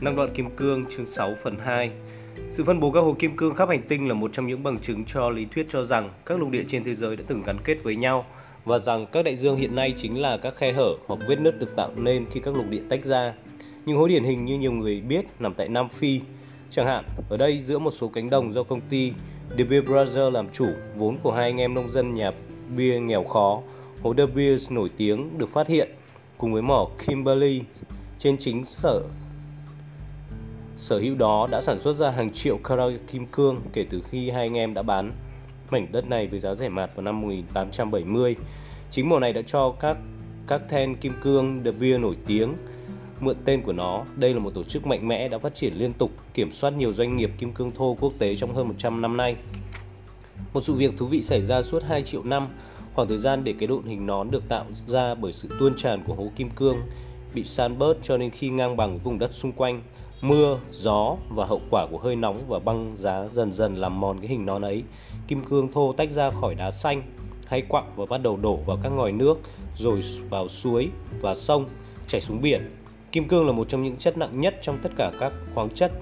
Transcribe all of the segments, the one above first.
Năng đoạn kim cương chương 6 phần 2 Sự phân bố các hồ kim cương khắp hành tinh là một trong những bằng chứng cho lý thuyết cho rằng các lục địa trên thế giới đã từng gắn kết với nhau và rằng các đại dương hiện nay chính là các khe hở hoặc vết nứt được tạo nên khi các lục địa tách ra. những hố điển hình như nhiều người biết nằm tại Nam Phi. Chẳng hạn, ở đây giữa một số cánh đồng do công ty De Beer Brothers làm chủ, vốn của hai anh em nông dân nhà bia nghèo khó, hố De Beers nổi tiếng được phát hiện cùng với mỏ Kimberley trên chính sở sở hữu đó đã sản xuất ra hàng triệu carat kim cương kể từ khi hai anh em đã bán mảnh đất này với giá rẻ mạt vào năm 1870. Chính mùa này đã cho các các then kim cương De Beer nổi tiếng mượn tên của nó. Đây là một tổ chức mạnh mẽ đã phát triển liên tục, kiểm soát nhiều doanh nghiệp kim cương thô quốc tế trong hơn 100 năm nay. Một sự việc thú vị xảy ra suốt 2 triệu năm, khoảng thời gian để cái độn hình nón được tạo ra bởi sự tuôn tràn của hố kim cương bị san bớt cho nên khi ngang bằng vùng đất xung quanh, mưa, gió và hậu quả của hơi nóng và băng giá dần dần làm mòn cái hình nón ấy. Kim cương thô tách ra khỏi đá xanh hay quặng và bắt đầu đổ vào các ngòi nước rồi vào suối và sông chảy xuống biển Kim cương là một trong những chất nặng nhất trong tất cả các khoáng chất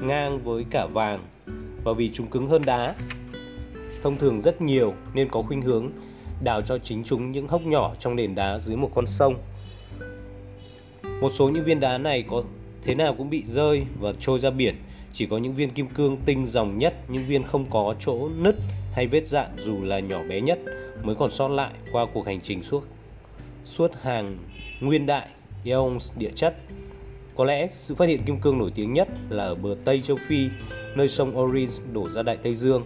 ngang với cả vàng và vì chúng cứng hơn đá thông thường rất nhiều nên có khuynh hướng đào cho chính chúng những hốc nhỏ trong nền đá dưới một con sông. Một số những viên đá này có thế nào cũng bị rơi và trôi ra biển, chỉ có những viên kim cương tinh dòng nhất, những viên không có chỗ nứt hay vết dạn dù là nhỏ bé nhất mới còn sót lại qua cuộc hành trình suốt suốt hàng nguyên đại eons địa chất. Có lẽ sự phát hiện kim cương nổi tiếng nhất là ở bờ Tây châu Phi, nơi sông Orins đổ ra Đại Tây Dương.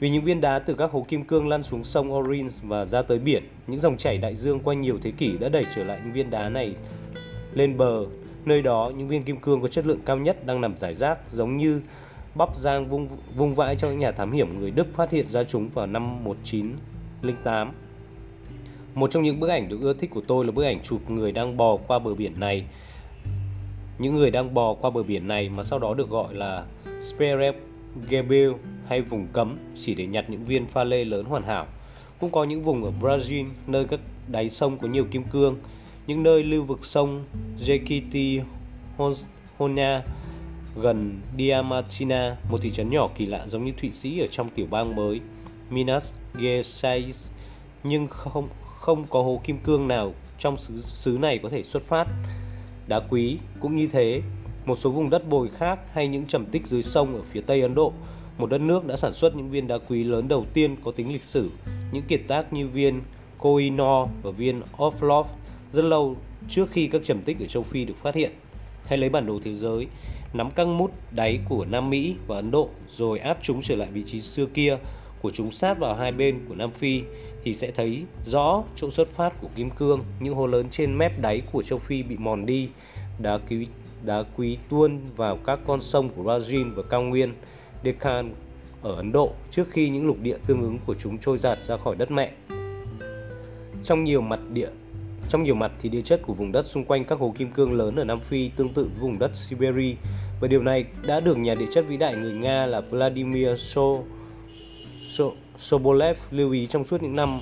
Vì những viên đá từ các hố kim cương lăn xuống sông Orins và ra tới biển, những dòng chảy đại dương qua nhiều thế kỷ đã đẩy trở lại những viên đá này lên bờ. Nơi đó, những viên kim cương có chất lượng cao nhất đang nằm rải rác, giống như bắp giang vung, vung vãi cho những nhà thám hiểm người Đức phát hiện ra chúng vào năm 1908. Một trong những bức ảnh được ưa thích của tôi là bức ảnh chụp người đang bò qua bờ biển này. Những người đang bò qua bờ biển này mà sau đó được gọi là Sperep Gebel hay vùng cấm chỉ để nhặt những viên pha lê lớn hoàn hảo. Cũng có những vùng ở Brazil nơi các đáy sông có nhiều kim cương, những nơi lưu vực sông Jequitinhonha gần Diamantina, một thị trấn nhỏ kỳ lạ giống như Thụy Sĩ ở trong tiểu bang mới Minas Gerais nhưng không không có hố kim cương nào trong xứ, xứ này có thể xuất phát. Đá quý cũng như thế, một số vùng đất bồi khác hay những trầm tích dưới sông ở phía Tây Ấn Độ, một đất nước đã sản xuất những viên đá quý lớn đầu tiên có tính lịch sử, những kiệt tác như viên Kohinoor và viên Oflof rất lâu trước khi các trầm tích ở châu Phi được phát hiện. Hay lấy bản đồ thế giới, nắm căng mút đáy của Nam Mỹ và Ấn Độ rồi áp chúng trở lại vị trí xưa kia của chúng sát vào hai bên của Nam Phi thì sẽ thấy rõ chỗ xuất phát của kim cương. Những hố lớn trên mép đáy của châu Phi bị mòn đi, đá quý, đá quý tuôn vào các con sông của Brazil và cao nguyên Deccan ở Ấn Độ trước khi những lục địa tương ứng của chúng trôi giạt ra khỏi đất mẹ. Trong nhiều mặt địa trong nhiều mặt thì địa chất của vùng đất xung quanh các hồ kim cương lớn ở Nam Phi tương tự với vùng đất Siberia và điều này đã được nhà địa chất vĩ đại người Nga là Vladimir So So, Sobolev lưu ý trong suốt những năm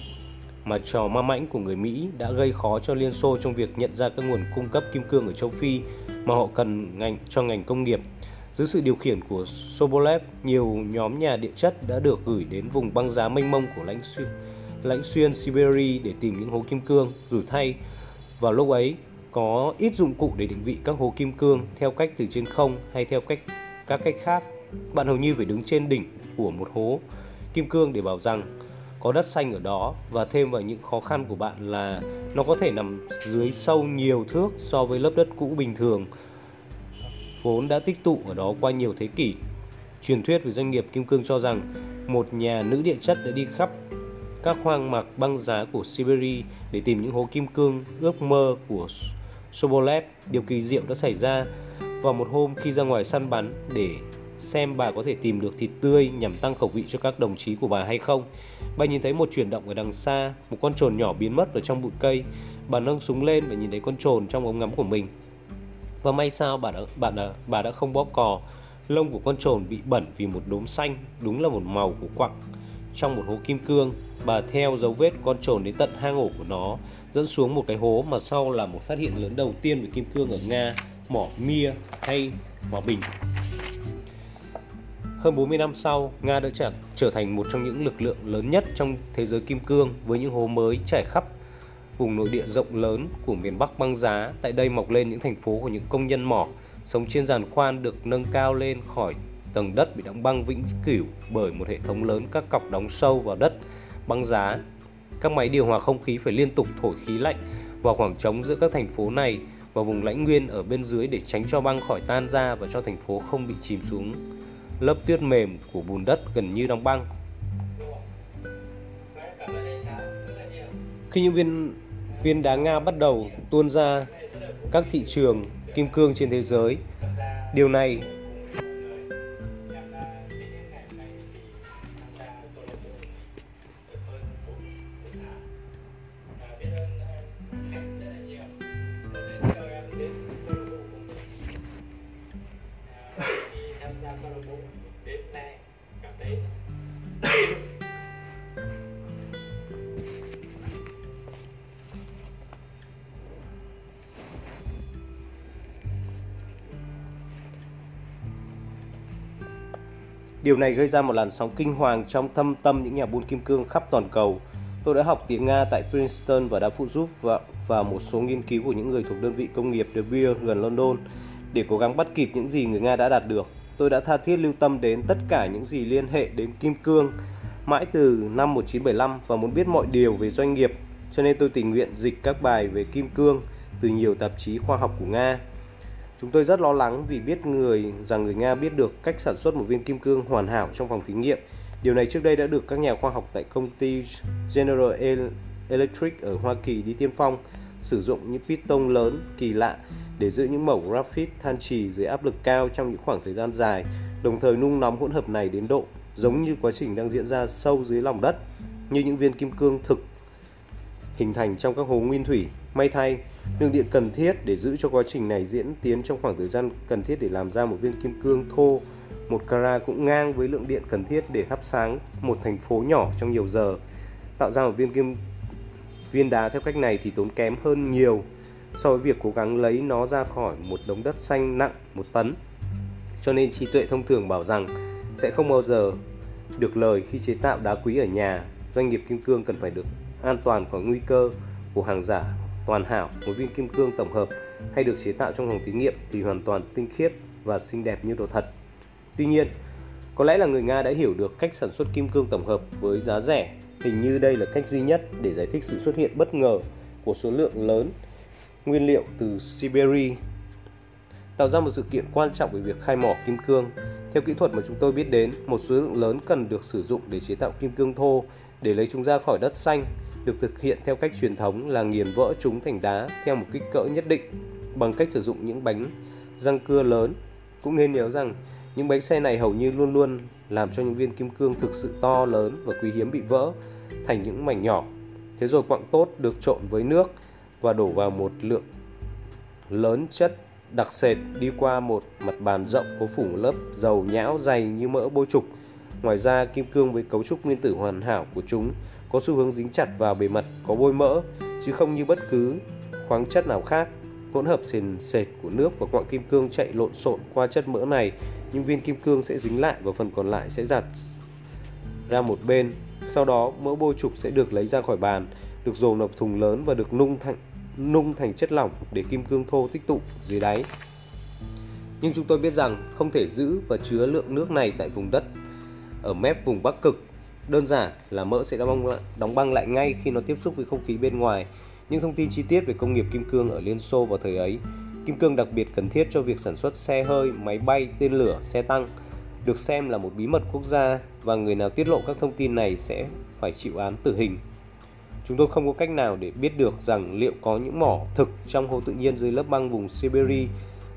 mà trò ma mãnh của người Mỹ đã gây khó cho Liên Xô trong việc nhận ra các nguồn cung cấp kim cương ở châu Phi mà họ cần ngành cho ngành công nghiệp. Dưới sự điều khiển của Sobolev, nhiều nhóm nhà địa chất đã được gửi đến vùng băng giá mênh mông của lãnh xuyên, lãnh xuyên Siberia để tìm những hố kim cương. Rủi thay, vào lúc ấy có ít dụng cụ để định vị các hố kim cương theo cách từ trên không hay theo cách các cách khác. Bạn hầu như phải đứng trên đỉnh của một hố kim cương để bảo rằng có đất xanh ở đó và thêm vào những khó khăn của bạn là nó có thể nằm dưới sâu nhiều thước so với lớp đất cũ bình thường vốn đã tích tụ ở đó qua nhiều thế kỷ. Truyền thuyết về doanh nghiệp kim cương cho rằng một nhà nữ địa chất đã đi khắp các hoang mạc băng giá của Siberia để tìm những hố kim cương ước mơ của Sobolev. Điều kỳ diệu đã xảy ra vào một hôm khi ra ngoài săn bắn để xem bà có thể tìm được thịt tươi nhằm tăng khẩu vị cho các đồng chí của bà hay không. Bà nhìn thấy một chuyển động ở đằng xa, một con trồn nhỏ biến mất ở trong bụi cây. Bà nâng súng lên và nhìn thấy con trồn trong ống ngắm của mình. Và may sao bà đã, bà đã, bà đã không bóp cò. Lông của con trồn bị bẩn vì một đốm xanh, đúng là một màu của quặng. Trong một hố kim cương, bà theo dấu vết con trồn đến tận hang ổ của nó, dẫn xuống một cái hố mà sau là một phát hiện lớn đầu tiên về kim cương ở Nga mỏ mia hay mỏ Bình. Hơn 40 năm sau, Nga đã trở, trở thành một trong những lực lượng lớn nhất trong thế giới kim cương với những hố mới trải khắp vùng nội địa rộng lớn của miền Bắc băng giá. Tại đây mọc lên những thành phố của những công nhân mỏ sống trên giàn khoan được nâng cao lên khỏi tầng đất bị đóng băng vĩnh cửu bởi một hệ thống lớn các cọc đóng sâu vào đất băng giá. Các máy điều hòa không khí phải liên tục thổi khí lạnh vào khoảng trống giữa các thành phố này và vùng lãnh nguyên ở bên dưới để tránh cho băng khỏi tan ra và cho thành phố không bị chìm xuống lớp tuyết mềm của bùn đất gần như đóng băng. Khi những viên viên đá Nga bắt đầu tuôn ra các thị trường kim cương trên thế giới, điều này Điều này gây ra một làn sóng kinh hoàng trong thâm tâm những nhà buôn kim cương khắp toàn cầu. Tôi đã học tiếng Nga tại Princeton và đã phụ giúp và, và một số nghiên cứu của những người thuộc đơn vị công nghiệp De Beer gần London để cố gắng bắt kịp những gì người Nga đã đạt được. Tôi đã tha thiết lưu tâm đến tất cả những gì liên hệ đến kim cương mãi từ năm 1975 và muốn biết mọi điều về doanh nghiệp, cho nên tôi tình nguyện dịch các bài về kim cương từ nhiều tạp chí khoa học của Nga. Chúng tôi rất lo lắng vì biết người rằng người Nga biết được cách sản xuất một viên kim cương hoàn hảo trong phòng thí nghiệm. Điều này trước đây đã được các nhà khoa học tại công ty General Electric ở Hoa Kỳ đi tiên phong sử dụng những piston lớn kỳ lạ để giữ những mẩu graphite than trì dưới áp lực cao trong những khoảng thời gian dài, đồng thời nung nóng hỗn hợp này đến độ giống như quá trình đang diễn ra sâu dưới lòng đất, như những viên kim cương thực hình thành trong các hố nguyên thủy. May thay, lượng điện cần thiết để giữ cho quá trình này diễn tiến trong khoảng thời gian cần thiết để làm ra một viên kim cương thô một carat cũng ngang với lượng điện cần thiết để thắp sáng một thành phố nhỏ trong nhiều giờ. Tạo ra một viên kim viên đá theo cách này thì tốn kém hơn nhiều so với việc cố gắng lấy nó ra khỏi một đống đất xanh nặng một tấn. Cho nên trí tuệ thông thường bảo rằng sẽ không bao giờ được lời khi chế tạo đá quý ở nhà. Doanh nghiệp kim cương cần phải được an toàn khỏi nguy cơ của hàng giả toàn hảo. Một viên kim cương tổng hợp hay được chế tạo trong phòng thí nghiệm thì hoàn toàn tinh khiết và xinh đẹp như đồ thật. Tuy nhiên, có lẽ là người Nga đã hiểu được cách sản xuất kim cương tổng hợp với giá rẻ. Hình như đây là cách duy nhất để giải thích sự xuất hiện bất ngờ của số lượng lớn nguyên liệu từ Siberia tạo ra một sự kiện quan trọng về việc khai mỏ kim cương. Theo kỹ thuật mà chúng tôi biết đến, một số lượng lớn cần được sử dụng để chế tạo kim cương thô để lấy chúng ra khỏi đất xanh được thực hiện theo cách truyền thống là nghiền vỡ chúng thành đá theo một kích cỡ nhất định, bằng cách sử dụng những bánh, răng cưa lớn. Cũng nên nhớ rằng, những bánh xe này hầu như luôn luôn làm cho những viên kim cương thực sự to, lớn và quý hiếm bị vỡ thành những mảnh nhỏ. Thế rồi quặng tốt được trộn với nước và đổ vào một lượng lớn chất đặc sệt đi qua một mặt bàn rộng có phủ lớp dầu nhão dày như mỡ bôi trục. Ngoài ra, kim cương với cấu trúc nguyên tử hoàn hảo của chúng có xu hướng dính chặt vào bề mặt có bôi mỡ, chứ không như bất cứ khoáng chất nào khác. Hỗn hợp sền sệt của nước và quặng kim cương chạy lộn xộn qua chất mỡ này, nhưng viên kim cương sẽ dính lại và phần còn lại sẽ giặt ra một bên. Sau đó, mỡ bôi trục sẽ được lấy ra khỏi bàn, được dồn vào thùng lớn và được nung thành nung thành chất lỏng để kim cương thô tích tụ dưới đáy. Nhưng chúng tôi biết rằng không thể giữ và chứa lượng nước này tại vùng đất ở mép vùng Bắc Cực. Đơn giản là mỡ sẽ đóng băng, lại, đóng băng lại ngay khi nó tiếp xúc với không khí bên ngoài. Những thông tin chi tiết về công nghiệp kim cương ở Liên Xô vào thời ấy, kim cương đặc biệt cần thiết cho việc sản xuất xe hơi, máy bay, tên lửa, xe tăng, được xem là một bí mật quốc gia và người nào tiết lộ các thông tin này sẽ phải chịu án tử hình Chúng tôi không có cách nào để biết được rằng liệu có những mỏ thực trong hồ tự nhiên dưới lớp băng vùng Siberia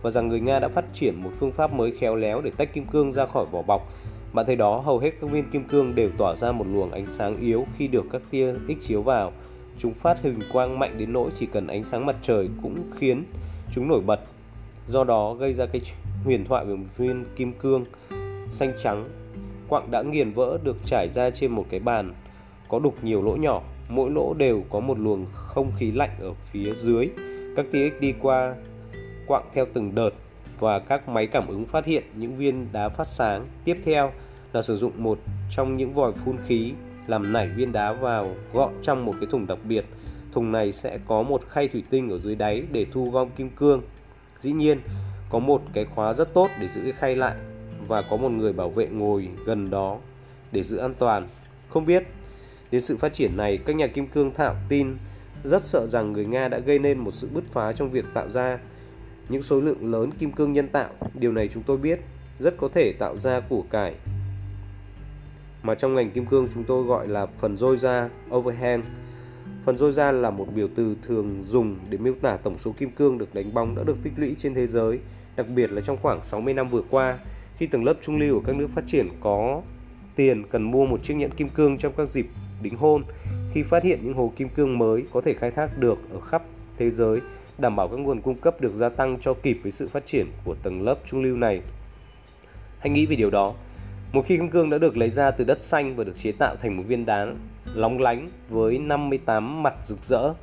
và rằng người Nga đã phát triển một phương pháp mới khéo léo để tách kim cương ra khỏi vỏ bọc. Bạn thấy đó, hầu hết các viên kim cương đều tỏa ra một luồng ánh sáng yếu khi được các tia X chiếu vào. Chúng phát hình quang mạnh đến nỗi chỉ cần ánh sáng mặt trời cũng khiến chúng nổi bật. Do đó gây ra cái huyền thoại về một viên kim cương xanh trắng. Quặng đã nghiền vỡ được trải ra trên một cái bàn có đục nhiều lỗ nhỏ mỗi lỗ đều có một luồng không khí lạnh ở phía dưới các tia X đi qua quặng theo từng đợt và các máy cảm ứng phát hiện những viên đá phát sáng. Tiếp theo là sử dụng một trong những vòi phun khí làm nảy viên đá vào gọn trong một cái thùng đặc biệt. Thùng này sẽ có một khay thủy tinh ở dưới đáy để thu gom kim cương. Dĩ nhiên, có một cái khóa rất tốt để giữ cái khay lại và có một người bảo vệ ngồi gần đó để giữ an toàn. Không biết đến sự phát triển này, các nhà kim cương thạo tin rất sợ rằng người Nga đã gây nên một sự bứt phá trong việc tạo ra những số lượng lớn kim cương nhân tạo. Điều này chúng tôi biết rất có thể tạo ra của cải mà trong ngành kim cương chúng tôi gọi là phần dôi ra overhang. Phần dôi ra là một biểu từ thường dùng để miêu tả tổng số kim cương được đánh bóng đã được tích lũy trên thế giới, đặc biệt là trong khoảng 60 năm vừa qua, khi tầng lớp trung lưu của các nước phát triển có tiền cần mua một chiếc nhẫn kim cương trong các dịp đính hôn, khi phát hiện những hồ kim cương mới có thể khai thác được ở khắp thế giới, đảm bảo các nguồn cung cấp được gia tăng cho kịp với sự phát triển của tầng lớp trung lưu này. Hãy nghĩ về điều đó. Một khi kim cương đã được lấy ra từ đất xanh và được chế tạo thành một viên đá lóng lánh với 58 mặt rực rỡ,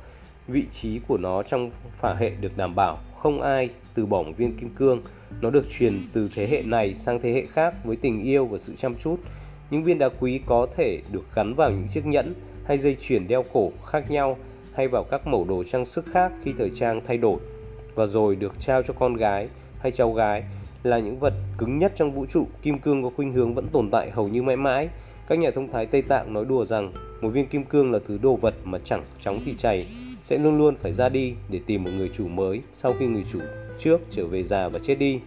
vị trí của nó trong phả hệ được đảm bảo, không ai từ bỏ một viên kim cương. Nó được truyền từ thế hệ này sang thế hệ khác với tình yêu và sự chăm chút. Những viên đá quý có thể được gắn vào những chiếc nhẫn hay dây chuyền đeo cổ khác nhau hay vào các mẫu đồ trang sức khác khi thời trang thay đổi và rồi được trao cho con gái hay cháu gái là những vật cứng nhất trong vũ trụ, kim cương có khuynh hướng vẫn tồn tại hầu như mãi mãi. Các nhà thông thái Tây Tạng nói đùa rằng một viên kim cương là thứ đồ vật mà chẳng chóng thì chảy, sẽ luôn luôn phải ra đi để tìm một người chủ mới sau khi người chủ trước trở về già và chết đi.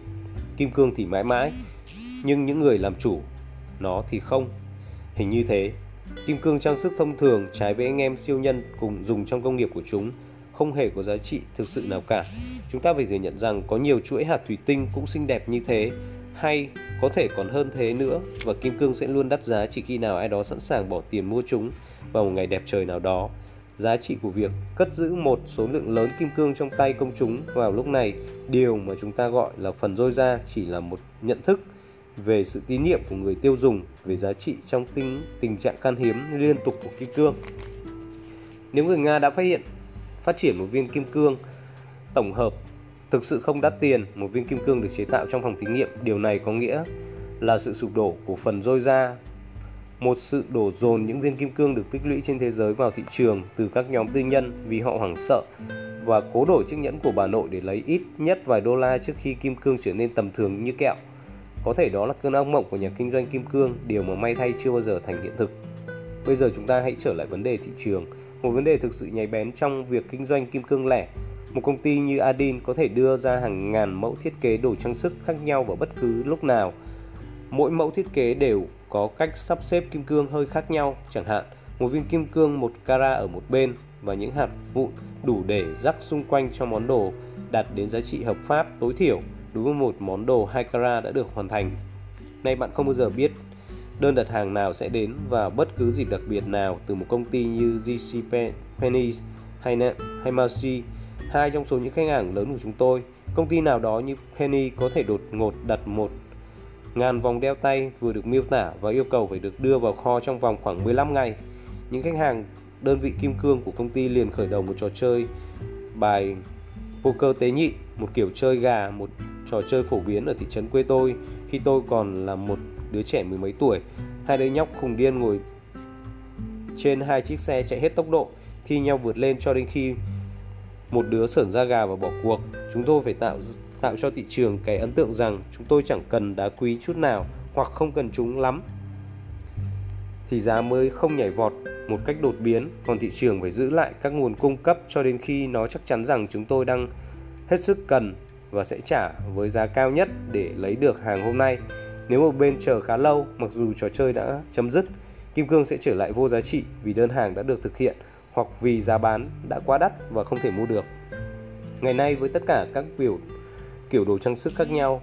Kim cương thì mãi mãi, nhưng những người làm chủ nó thì không. Hình như thế, kim cương trang sức thông thường trái với anh em siêu nhân cùng dùng trong công nghiệp của chúng không hề có giá trị thực sự nào cả. Chúng ta phải thừa nhận rằng có nhiều chuỗi hạt thủy tinh cũng xinh đẹp như thế, hay có thể còn hơn thế nữa và kim cương sẽ luôn đắt giá chỉ khi nào ai đó sẵn sàng bỏ tiền mua chúng vào một ngày đẹp trời nào đó. Giá trị của việc cất giữ một số lượng lớn kim cương trong tay công chúng vào lúc này, điều mà chúng ta gọi là phần rôi ra chỉ là một nhận thức về sự tín nhiệm của người tiêu dùng về giá trị trong tình, tình trạng khan hiếm liên tục của kim cương. Nếu người Nga đã phát hiện phát triển một viên kim cương tổng hợp thực sự không đắt tiền, một viên kim cương được chế tạo trong phòng thí nghiệm, điều này có nghĩa là sự sụp đổ của phần rôi ra một sự đổ dồn những viên kim cương được tích lũy trên thế giới vào thị trường từ các nhóm tư nhân vì họ hoảng sợ và cố đổi chiếc nhẫn của bà nội để lấy ít nhất vài đô la trước khi kim cương trở nên tầm thường như kẹo. Có thể đó là cơn ác mộng của nhà kinh doanh kim cương, điều mà may thay chưa bao giờ thành hiện thực. Bây giờ chúng ta hãy trở lại vấn đề thị trường một vấn đề thực sự nhạy bén trong việc kinh doanh kim cương lẻ. Một công ty như Adin có thể đưa ra hàng ngàn mẫu thiết kế đồ trang sức khác nhau vào bất cứ lúc nào. Mỗi mẫu thiết kế đều có cách sắp xếp kim cương hơi khác nhau, chẳng hạn một viên kim cương một carat ở một bên và những hạt vụn đủ để rắc xung quanh cho món đồ đạt đến giá trị hợp pháp tối thiểu đối với một món đồ 2 carat đã được hoàn thành. Nay bạn không bao giờ biết đơn đặt hàng nào sẽ đến vào bất cứ dịp đặc biệt nào từ một công ty như GC Penny hay, hay Macy, hai trong số những khách hàng lớn của chúng tôi. Công ty nào đó như Penny có thể đột ngột đặt một ngàn vòng đeo tay vừa được miêu tả và yêu cầu phải được đưa vào kho trong vòng khoảng 15 ngày. Những khách hàng đơn vị kim cương của công ty liền khởi đầu một trò chơi bài poker tế nhị, một kiểu chơi gà, một trò chơi phổ biến ở thị trấn quê tôi khi tôi còn là một đứa trẻ mười mấy tuổi. Hai đứa nhóc khùng điên ngồi trên hai chiếc xe chạy hết tốc độ, thi nhau vượt lên cho đến khi một đứa sởn ra gà và bỏ cuộc. Chúng tôi phải tạo tạo cho thị trường cái ấn tượng rằng chúng tôi chẳng cần đá quý chút nào hoặc không cần chúng lắm thì giá mới không nhảy vọt một cách đột biến, còn thị trường phải giữ lại các nguồn cung cấp cho đến khi nó chắc chắn rằng chúng tôi đang hết sức cần và sẽ trả với giá cao nhất để lấy được hàng hôm nay. Nếu một bên chờ khá lâu, mặc dù trò chơi đã chấm dứt, kim cương sẽ trở lại vô giá trị vì đơn hàng đã được thực hiện hoặc vì giá bán đã quá đắt và không thể mua được. Ngày nay với tất cả các biểu kiểu đồ trang sức khác nhau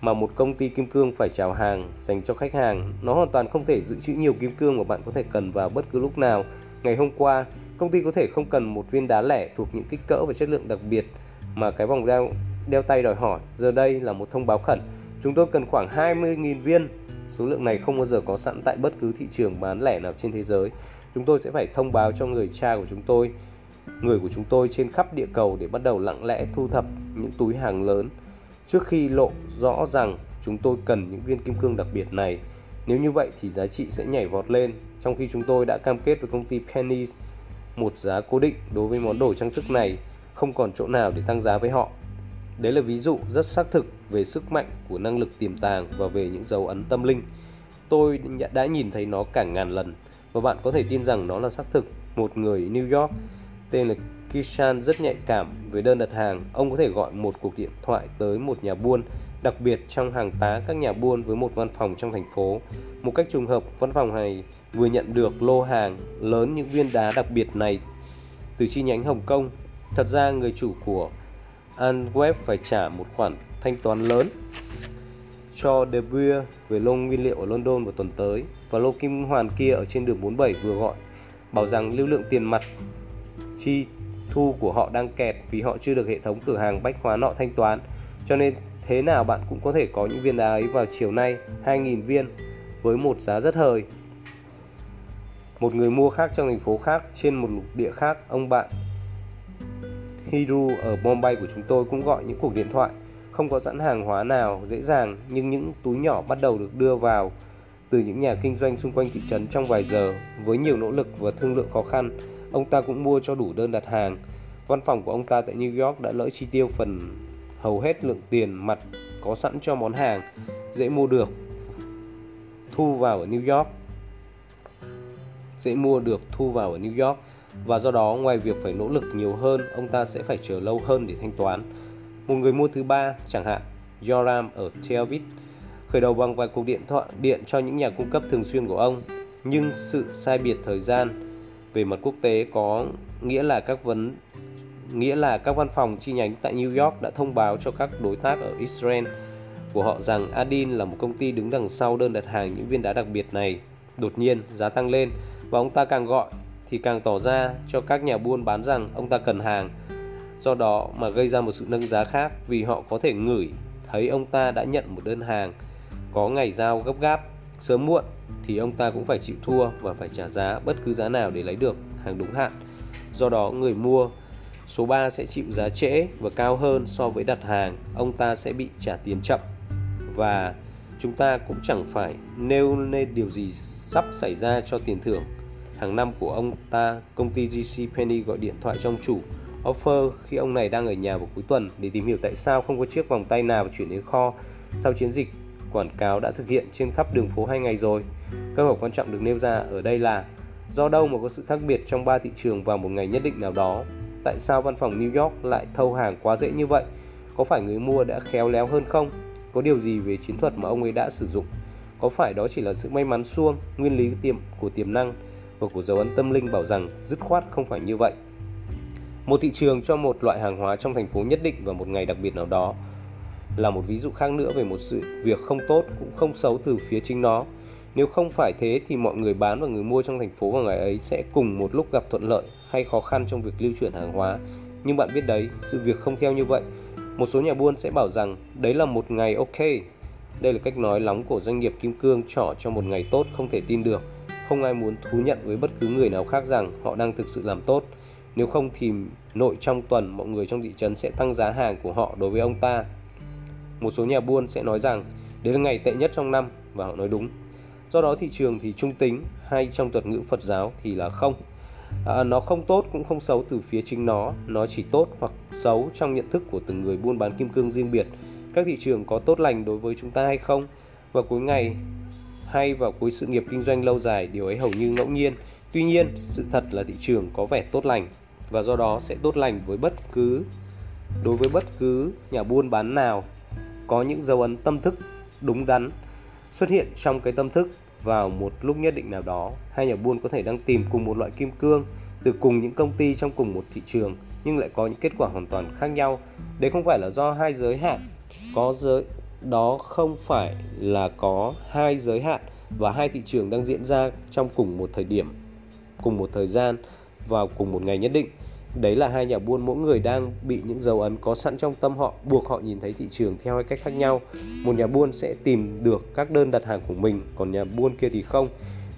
mà một công ty kim cương phải chào hàng dành cho khách hàng, nó hoàn toàn không thể dự trữ nhiều kim cương mà bạn có thể cần vào bất cứ lúc nào. Ngày hôm qua, công ty có thể không cần một viên đá lẻ thuộc những kích cỡ và chất lượng đặc biệt mà cái vòng đeo đeo tay đòi hỏi. Giờ đây là một thông báo khẩn. Chúng tôi cần khoảng 20.000 viên. Số lượng này không bao giờ có sẵn tại bất cứ thị trường bán lẻ nào trên thế giới. Chúng tôi sẽ phải thông báo cho người cha của chúng tôi người của chúng tôi trên khắp địa cầu để bắt đầu lặng lẽ thu thập những túi hàng lớn trước khi lộ rõ rằng chúng tôi cần những viên kim cương đặc biệt này. Nếu như vậy thì giá trị sẽ nhảy vọt lên, trong khi chúng tôi đã cam kết với công ty Penny một giá cố định đối với món đồ trang sức này, không còn chỗ nào để tăng giá với họ. Đấy là ví dụ rất xác thực về sức mạnh của năng lực tiềm tàng và về những dấu ấn tâm linh. Tôi đã nhìn thấy nó cả ngàn lần và bạn có thể tin rằng nó là xác thực. Một người New York tên là Kishan rất nhạy cảm về đơn đặt hàng. Ông có thể gọi một cuộc điện thoại tới một nhà buôn, đặc biệt trong hàng tá các nhà buôn với một văn phòng trong thành phố. Một cách trùng hợp, văn phòng này vừa nhận được lô hàng lớn những viên đá đặc biệt này từ chi nhánh Hồng Kông. Thật ra người chủ của Antwerp phải trả một khoản thanh toán lớn cho De Beer về lô nguyên liệu ở London vào tuần tới và lô kim hoàn kia ở trên đường 47 vừa gọi bảo rằng lưu lượng tiền mặt chi thu của họ đang kẹt vì họ chưa được hệ thống cửa hàng bách hóa nọ thanh toán. Cho nên thế nào bạn cũng có thể có những viên đá ấy vào chiều nay 2.000 viên với một giá rất hời. Một người mua khác trong thành phố khác trên một lục địa khác, ông bạn Hiru ở Bombay của chúng tôi cũng gọi những cuộc điện thoại. Không có sẵn hàng hóa nào dễ dàng, nhưng những túi nhỏ bắt đầu được đưa vào từ những nhà kinh doanh xung quanh thị trấn trong vài giờ với nhiều nỗ lực và thương lượng khó khăn, ông ta cũng mua cho đủ đơn đặt hàng. Văn phòng của ông ta tại New York đã lỡ chi tiêu phần hầu hết lượng tiền mặt có sẵn cho món hàng dễ mua được, thu vào ở New York dễ mua được, thu vào ở New York và do đó ngoài việc phải nỗ lực nhiều hơn ông ta sẽ phải chờ lâu hơn để thanh toán. Một người mua thứ ba chẳng hạn Yoram ở Tel Aviv khởi đầu bằng vài cuộc điện thoại điện cho những nhà cung cấp thường xuyên của ông. Nhưng sự sai biệt thời gian về mặt quốc tế có nghĩa là các vấn nghĩa là các văn phòng chi nhánh tại New York đã thông báo cho các đối tác ở Israel của họ rằng Adin là một công ty đứng đằng sau đơn đặt hàng những viên đá đặc biệt này. Đột nhiên, giá tăng lên và ông ta càng gọi thì càng tỏ ra cho các nhà buôn bán rằng ông ta cần hàng. Do đó mà gây ra một sự nâng giá khác vì họ có thể ngửi thấy ông ta đã nhận một đơn hàng có ngày giao gấp gáp Sớm muộn thì ông ta cũng phải chịu thua và phải trả giá bất cứ giá nào để lấy được hàng đúng hạn. Do đó người mua số 3 sẽ chịu giá trễ và cao hơn so với đặt hàng, ông ta sẽ bị trả tiền chậm và chúng ta cũng chẳng phải nêu lên điều gì sắp xảy ra cho tiền thưởng. Hàng năm của ông ta, công ty GC Penny gọi điện thoại cho ông chủ offer khi ông này đang ở nhà vào cuối tuần để tìm hiểu tại sao không có chiếc vòng tay nào chuyển đến kho sau chiến dịch quảng cáo đã thực hiện trên khắp đường phố hai ngày rồi. Câu hỏi quan trọng được nêu ra ở đây là do đâu mà có sự khác biệt trong ba thị trường vào một ngày nhất định nào đó? Tại sao văn phòng New York lại thâu hàng quá dễ như vậy? Có phải người mua đã khéo léo hơn không? Có điều gì về chiến thuật mà ông ấy đã sử dụng? Có phải đó chỉ là sự may mắn suông, nguyên lý tiềm của tiềm năng và của dấu ấn tâm linh bảo rằng dứt khoát không phải như vậy? Một thị trường cho một loại hàng hóa trong thành phố nhất định vào một ngày đặc biệt nào đó là một ví dụ khác nữa về một sự việc không tốt cũng không xấu từ phía chính nó. Nếu không phải thế thì mọi người bán và người mua trong thành phố vào ngày ấy sẽ cùng một lúc gặp thuận lợi hay khó khăn trong việc lưu chuyển hàng hóa. Nhưng bạn biết đấy, sự việc không theo như vậy. Một số nhà buôn sẽ bảo rằng đấy là một ngày ok. Đây là cách nói lóng của doanh nghiệp Kim Cương trỏ cho một ngày tốt không thể tin được. Không ai muốn thú nhận với bất cứ người nào khác rằng họ đang thực sự làm tốt. Nếu không thì nội trong tuần mọi người trong thị trấn sẽ tăng giá hàng của họ đối với ông ta một số nhà buôn sẽ nói rằng đấy là ngày tệ nhất trong năm và họ nói đúng. Do đó thị trường thì trung tính hay trong thuật ngữ Phật giáo thì là không. À, nó không tốt cũng không xấu từ phía chính nó, nó chỉ tốt hoặc xấu trong nhận thức của từng người buôn bán kim cương riêng biệt. Các thị trường có tốt lành đối với chúng ta hay không? và cuối ngày hay vào cuối sự nghiệp kinh doanh lâu dài, điều ấy hầu như ngẫu nhiên. Tuy nhiên, sự thật là thị trường có vẻ tốt lành và do đó sẽ tốt lành với bất cứ đối với bất cứ nhà buôn bán nào. Có những dấu ấn tâm thức đúng đắn xuất hiện trong cái tâm thức vào một lúc nhất định nào đó. Hai nhà buôn có thể đang tìm cùng một loại kim cương từ cùng những công ty trong cùng một thị trường nhưng lại có những kết quả hoàn toàn khác nhau. Đấy không phải là do hai giới hạn có giới đó không phải là có hai giới hạn và hai thị trường đang diễn ra trong cùng một thời điểm, cùng một thời gian vào cùng một ngày nhất định. Đấy là hai nhà buôn mỗi người đang bị những dấu ấn có sẵn trong tâm họ, buộc họ nhìn thấy thị trường theo hai cách khác nhau. Một nhà buôn sẽ tìm được các đơn đặt hàng của mình, còn nhà buôn kia thì không.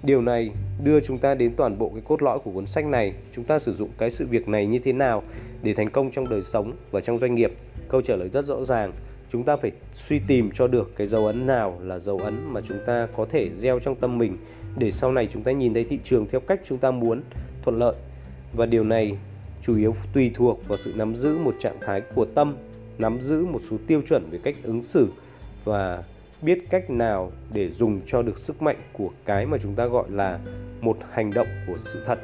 Điều này đưa chúng ta đến toàn bộ cái cốt lõi của cuốn sách này. Chúng ta sử dụng cái sự việc này như thế nào để thành công trong đời sống và trong doanh nghiệp? Câu trả lời rất rõ ràng chúng ta phải suy tìm cho được cái dấu ấn nào là dấu ấn mà chúng ta có thể gieo trong tâm mình để sau này chúng ta nhìn thấy thị trường theo cách chúng ta muốn thuận lợi và điều này chủ yếu tùy thuộc vào sự nắm giữ một trạng thái của tâm, nắm giữ một số tiêu chuẩn về cách ứng xử và biết cách nào để dùng cho được sức mạnh của cái mà chúng ta gọi là một hành động của sự thật.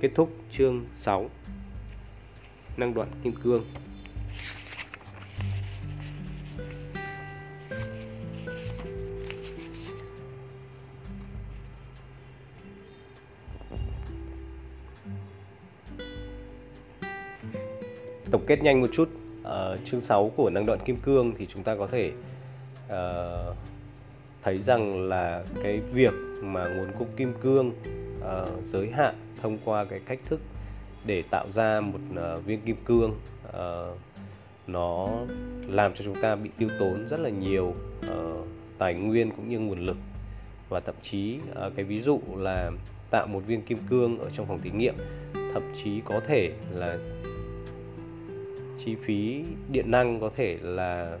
Kết thúc chương 6 Năng đoạn kim cương Tổng kết nhanh một chút. Uh, chương 6 của năng đoạn kim cương thì chúng ta có thể uh, thấy rằng là cái việc mà nguồn cung kim cương uh, giới hạn thông qua cái cách thức để tạo ra một uh, viên kim cương uh, nó làm cho chúng ta bị tiêu tốn rất là nhiều uh, tài nguyên cũng như nguồn lực. Và thậm chí uh, cái ví dụ là tạo một viên kim cương ở trong phòng thí nghiệm thậm chí có thể là chi phí điện năng có thể là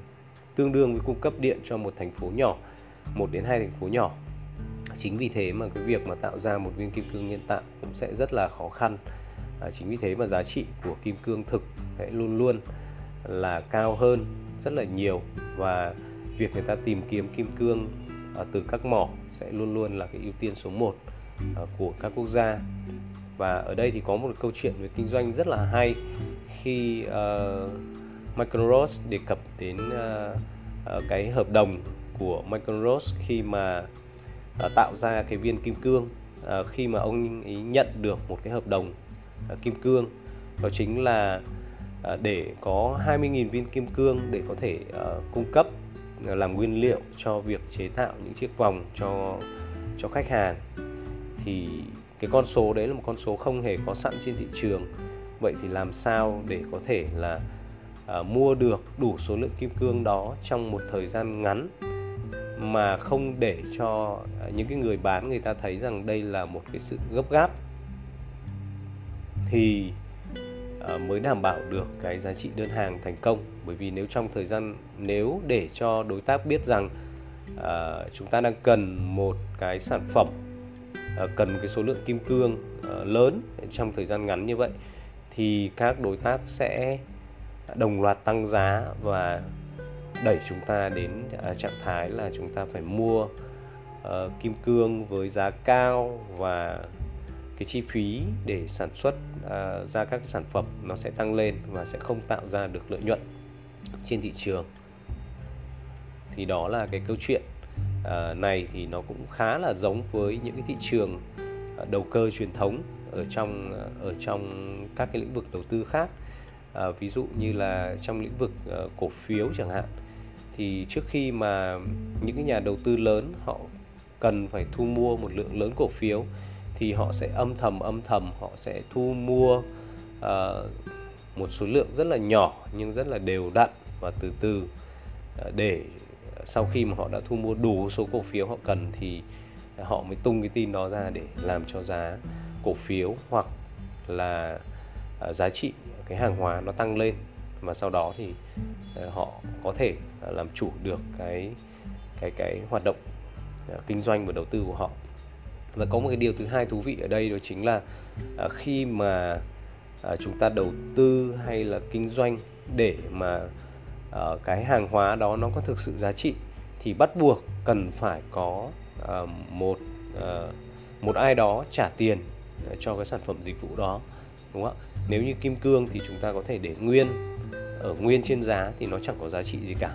tương đương với cung cấp điện cho một thành phố nhỏ, một đến hai thành phố nhỏ. Chính vì thế mà cái việc mà tạo ra một viên kim cương nhân tạo cũng sẽ rất là khó khăn. À, chính vì thế mà giá trị của kim cương thực sẽ luôn luôn là cao hơn rất là nhiều và việc người ta tìm kiếm kim cương à, từ các mỏ sẽ luôn luôn là cái ưu tiên số 1 à, của các quốc gia và ở đây thì có một câu chuyện về kinh doanh rất là hay khi uh, Michael Ross đề cập đến uh, uh, cái hợp đồng của Michael Ross khi mà uh, tạo ra cái viên kim cương uh, khi mà ông ấy nhận được một cái hợp đồng uh, kim cương. Đó chính là uh, để có 20.000 viên kim cương để có thể uh, cung cấp uh, làm nguyên liệu cho việc chế tạo những chiếc vòng cho cho khách hàng. Thì cái con số đấy là một con số không hề có sẵn trên thị trường vậy thì làm sao để có thể là à, mua được đủ số lượng kim cương đó trong một thời gian ngắn mà không để cho à, những cái người bán người ta thấy rằng đây là một cái sự gấp gáp? Thì à, mới đảm bảo được cái giá trị đơn hàng thành công. Bởi vì nếu trong thời gian nếu để cho đối tác biết rằng à, chúng ta đang cần một cái sản phẩm à, cần cái số lượng kim cương à, lớn trong thời gian ngắn như vậy thì các đối tác sẽ đồng loạt tăng giá và đẩy chúng ta đến à, trạng thái là chúng ta phải mua uh, kim cương với giá cao và cái chi phí để sản xuất uh, ra các cái sản phẩm nó sẽ tăng lên và sẽ không tạo ra được lợi nhuận trên thị trường. Thì đó là cái câu chuyện uh, này thì nó cũng khá là giống với những cái thị trường uh, đầu cơ truyền thống ở trong ở trong các cái lĩnh vực đầu tư khác. À, ví dụ như là trong lĩnh vực uh, cổ phiếu chẳng hạn thì trước khi mà những cái nhà đầu tư lớn họ cần phải thu mua một lượng lớn cổ phiếu thì họ sẽ âm thầm âm thầm họ sẽ thu mua uh, một số lượng rất là nhỏ nhưng rất là đều đặn và từ từ uh, để sau khi mà họ đã thu mua đủ số cổ phiếu họ cần thì họ mới tung cái tin đó ra để làm cho giá cổ phiếu hoặc là ờ, giá trị cái hàng hóa nó tăng lên và sau đó thì ờ, họ có thể ờ, làm chủ được cái cái cái hoạt động kinh doanh và đầu tư của họ. Và có một cái điều thứ hai thú vị ở đây đó chính là khi mà chúng ta đầu tư hay là kinh doanh để mà cái hàng hóa đó nó có thực sự giá trị thì bắt buộc cần phải có một một ai đó trả tiền cho cái sản phẩm dịch vụ đó đúng không ạ? Nếu như kim cương thì chúng ta có thể để nguyên ở nguyên trên giá thì nó chẳng có giá trị gì cả.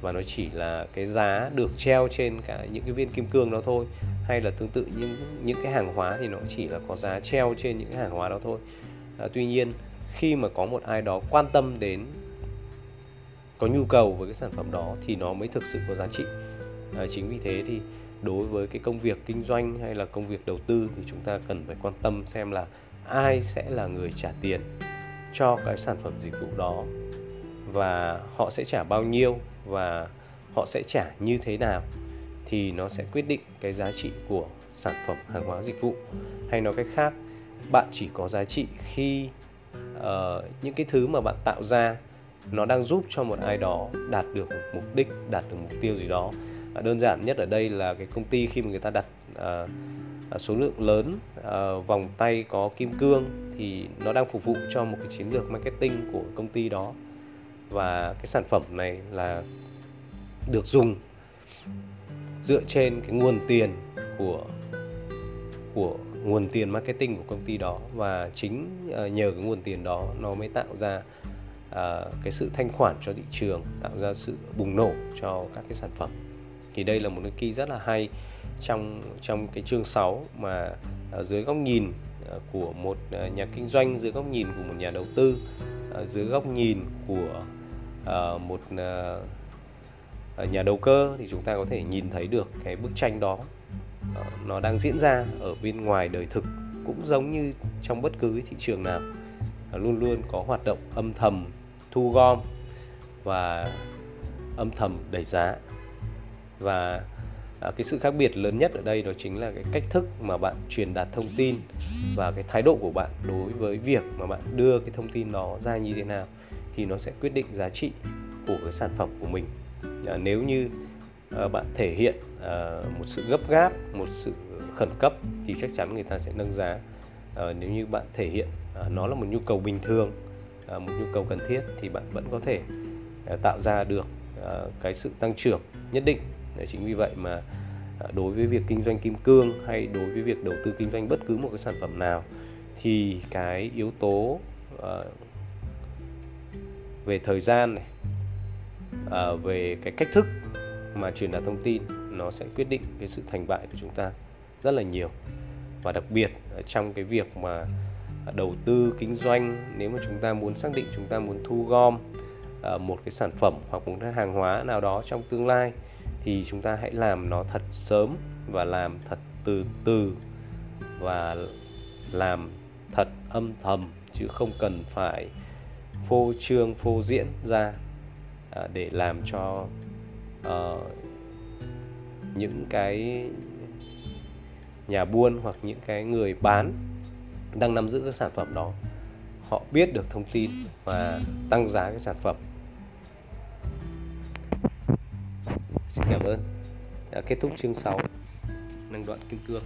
Và nó chỉ là cái giá được treo trên cả những cái viên kim cương đó thôi. Hay là tương tự những những cái hàng hóa thì nó chỉ là có giá treo trên những cái hàng hóa đó thôi. À, tuy nhiên khi mà có một ai đó quan tâm đến có nhu cầu với cái sản phẩm đó thì nó mới thực sự có giá trị. À, chính vì thế thì đối với cái công việc kinh doanh hay là công việc đầu tư thì chúng ta cần phải quan tâm xem là ai sẽ là người trả tiền cho cái sản phẩm dịch vụ đó và họ sẽ trả bao nhiêu và họ sẽ trả như thế nào thì nó sẽ quyết định cái giá trị của sản phẩm hàng hóa dịch vụ. Hay nói cách khác bạn chỉ có giá trị khi uh, những cái thứ mà bạn tạo ra nó đang giúp cho một ai đó đạt được một mục đích đạt được mục tiêu gì đó à, đơn giản nhất ở đây là cái công ty khi mà người ta đặt à, à, số lượng lớn à, vòng tay có kim cương thì nó đang phục vụ cho một cái chiến lược marketing của công ty đó. Và cái sản phẩm này là được dùng dựa trên cái nguồn tiền của của nguồn tiền marketing của công ty đó. Và chính uh, nhờ cái nguồn tiền đó nó mới tạo ra uh, cái sự thanh khoản cho thị trường tạo ra sự bùng nổ cho các cái sản phẩm thì đây là một cái key rất là hay trong trong cái chương 6 mà dưới góc nhìn ờ, của một ờ, nhà kinh doanh, dưới góc nhìn của một nhà đầu tư dưới góc nhìn của ờ, một nhà đầu cơ thì chúng ta có thể nhìn thấy được cái bức tranh đó. Nó đang diễn ra ở bên ngoài đời thực, cũng giống như trong bất cứ thị trường nào. Luôn luôn có hoạt động âm thầm thu gom và âm thầm đẩy giá và à, cái sự khác biệt lớn nhất ở đây đó chính là cái cách thức mà bạn truyền đạt thông tin và cái thái độ của bạn đối với việc mà bạn đưa cái thông tin đó ra như thế nào thì nó sẽ quyết định giá trị của cái sản phẩm của mình. À, nếu như à, bạn thể hiện à, một sự gấp gáp một sự khẩn cấp thì chắc chắn người ta sẽ nâng giá. À, nếu như bạn thể hiện à, nó là một nhu cầu bình thường à, một nhu cầu cần thiết thì bạn vẫn có thể à, tạo ra được à, cái sự tăng trưởng nhất định chính vì vậy mà à, đối với việc kinh doanh kim cương hay đối với việc đầu tư kinh doanh bất cứ một cái sản phẩm nào thì cái yếu tố uh, về thời gian này uh, về cái cách thức mà truyền đạt thông tin nó sẽ quyết định cái sự thành bại của chúng ta rất là nhiều. Và đặc biệt trong cái việc mà đầu tư kinh doanh nếu mà chúng ta muốn xác định chúng ta muốn thu gom uh, một cái sản phẩm hoặc một cái hàng hóa nào đó trong tương lai thì chúng ta hãy làm nó thật sớm và làm thật từ từ và làm thật âm thầm chứ không cần phải phô trương phô diễn ra à, để làm cho uh, những cái nhà buôn hoặc những cái người bán đang nắm giữ cái sản phẩm đó họ biết được thông tin và tăng giá cái sản phẩm. Xin cảm ơn. Đã kết thúc chương 6 năng đoạn kim cương.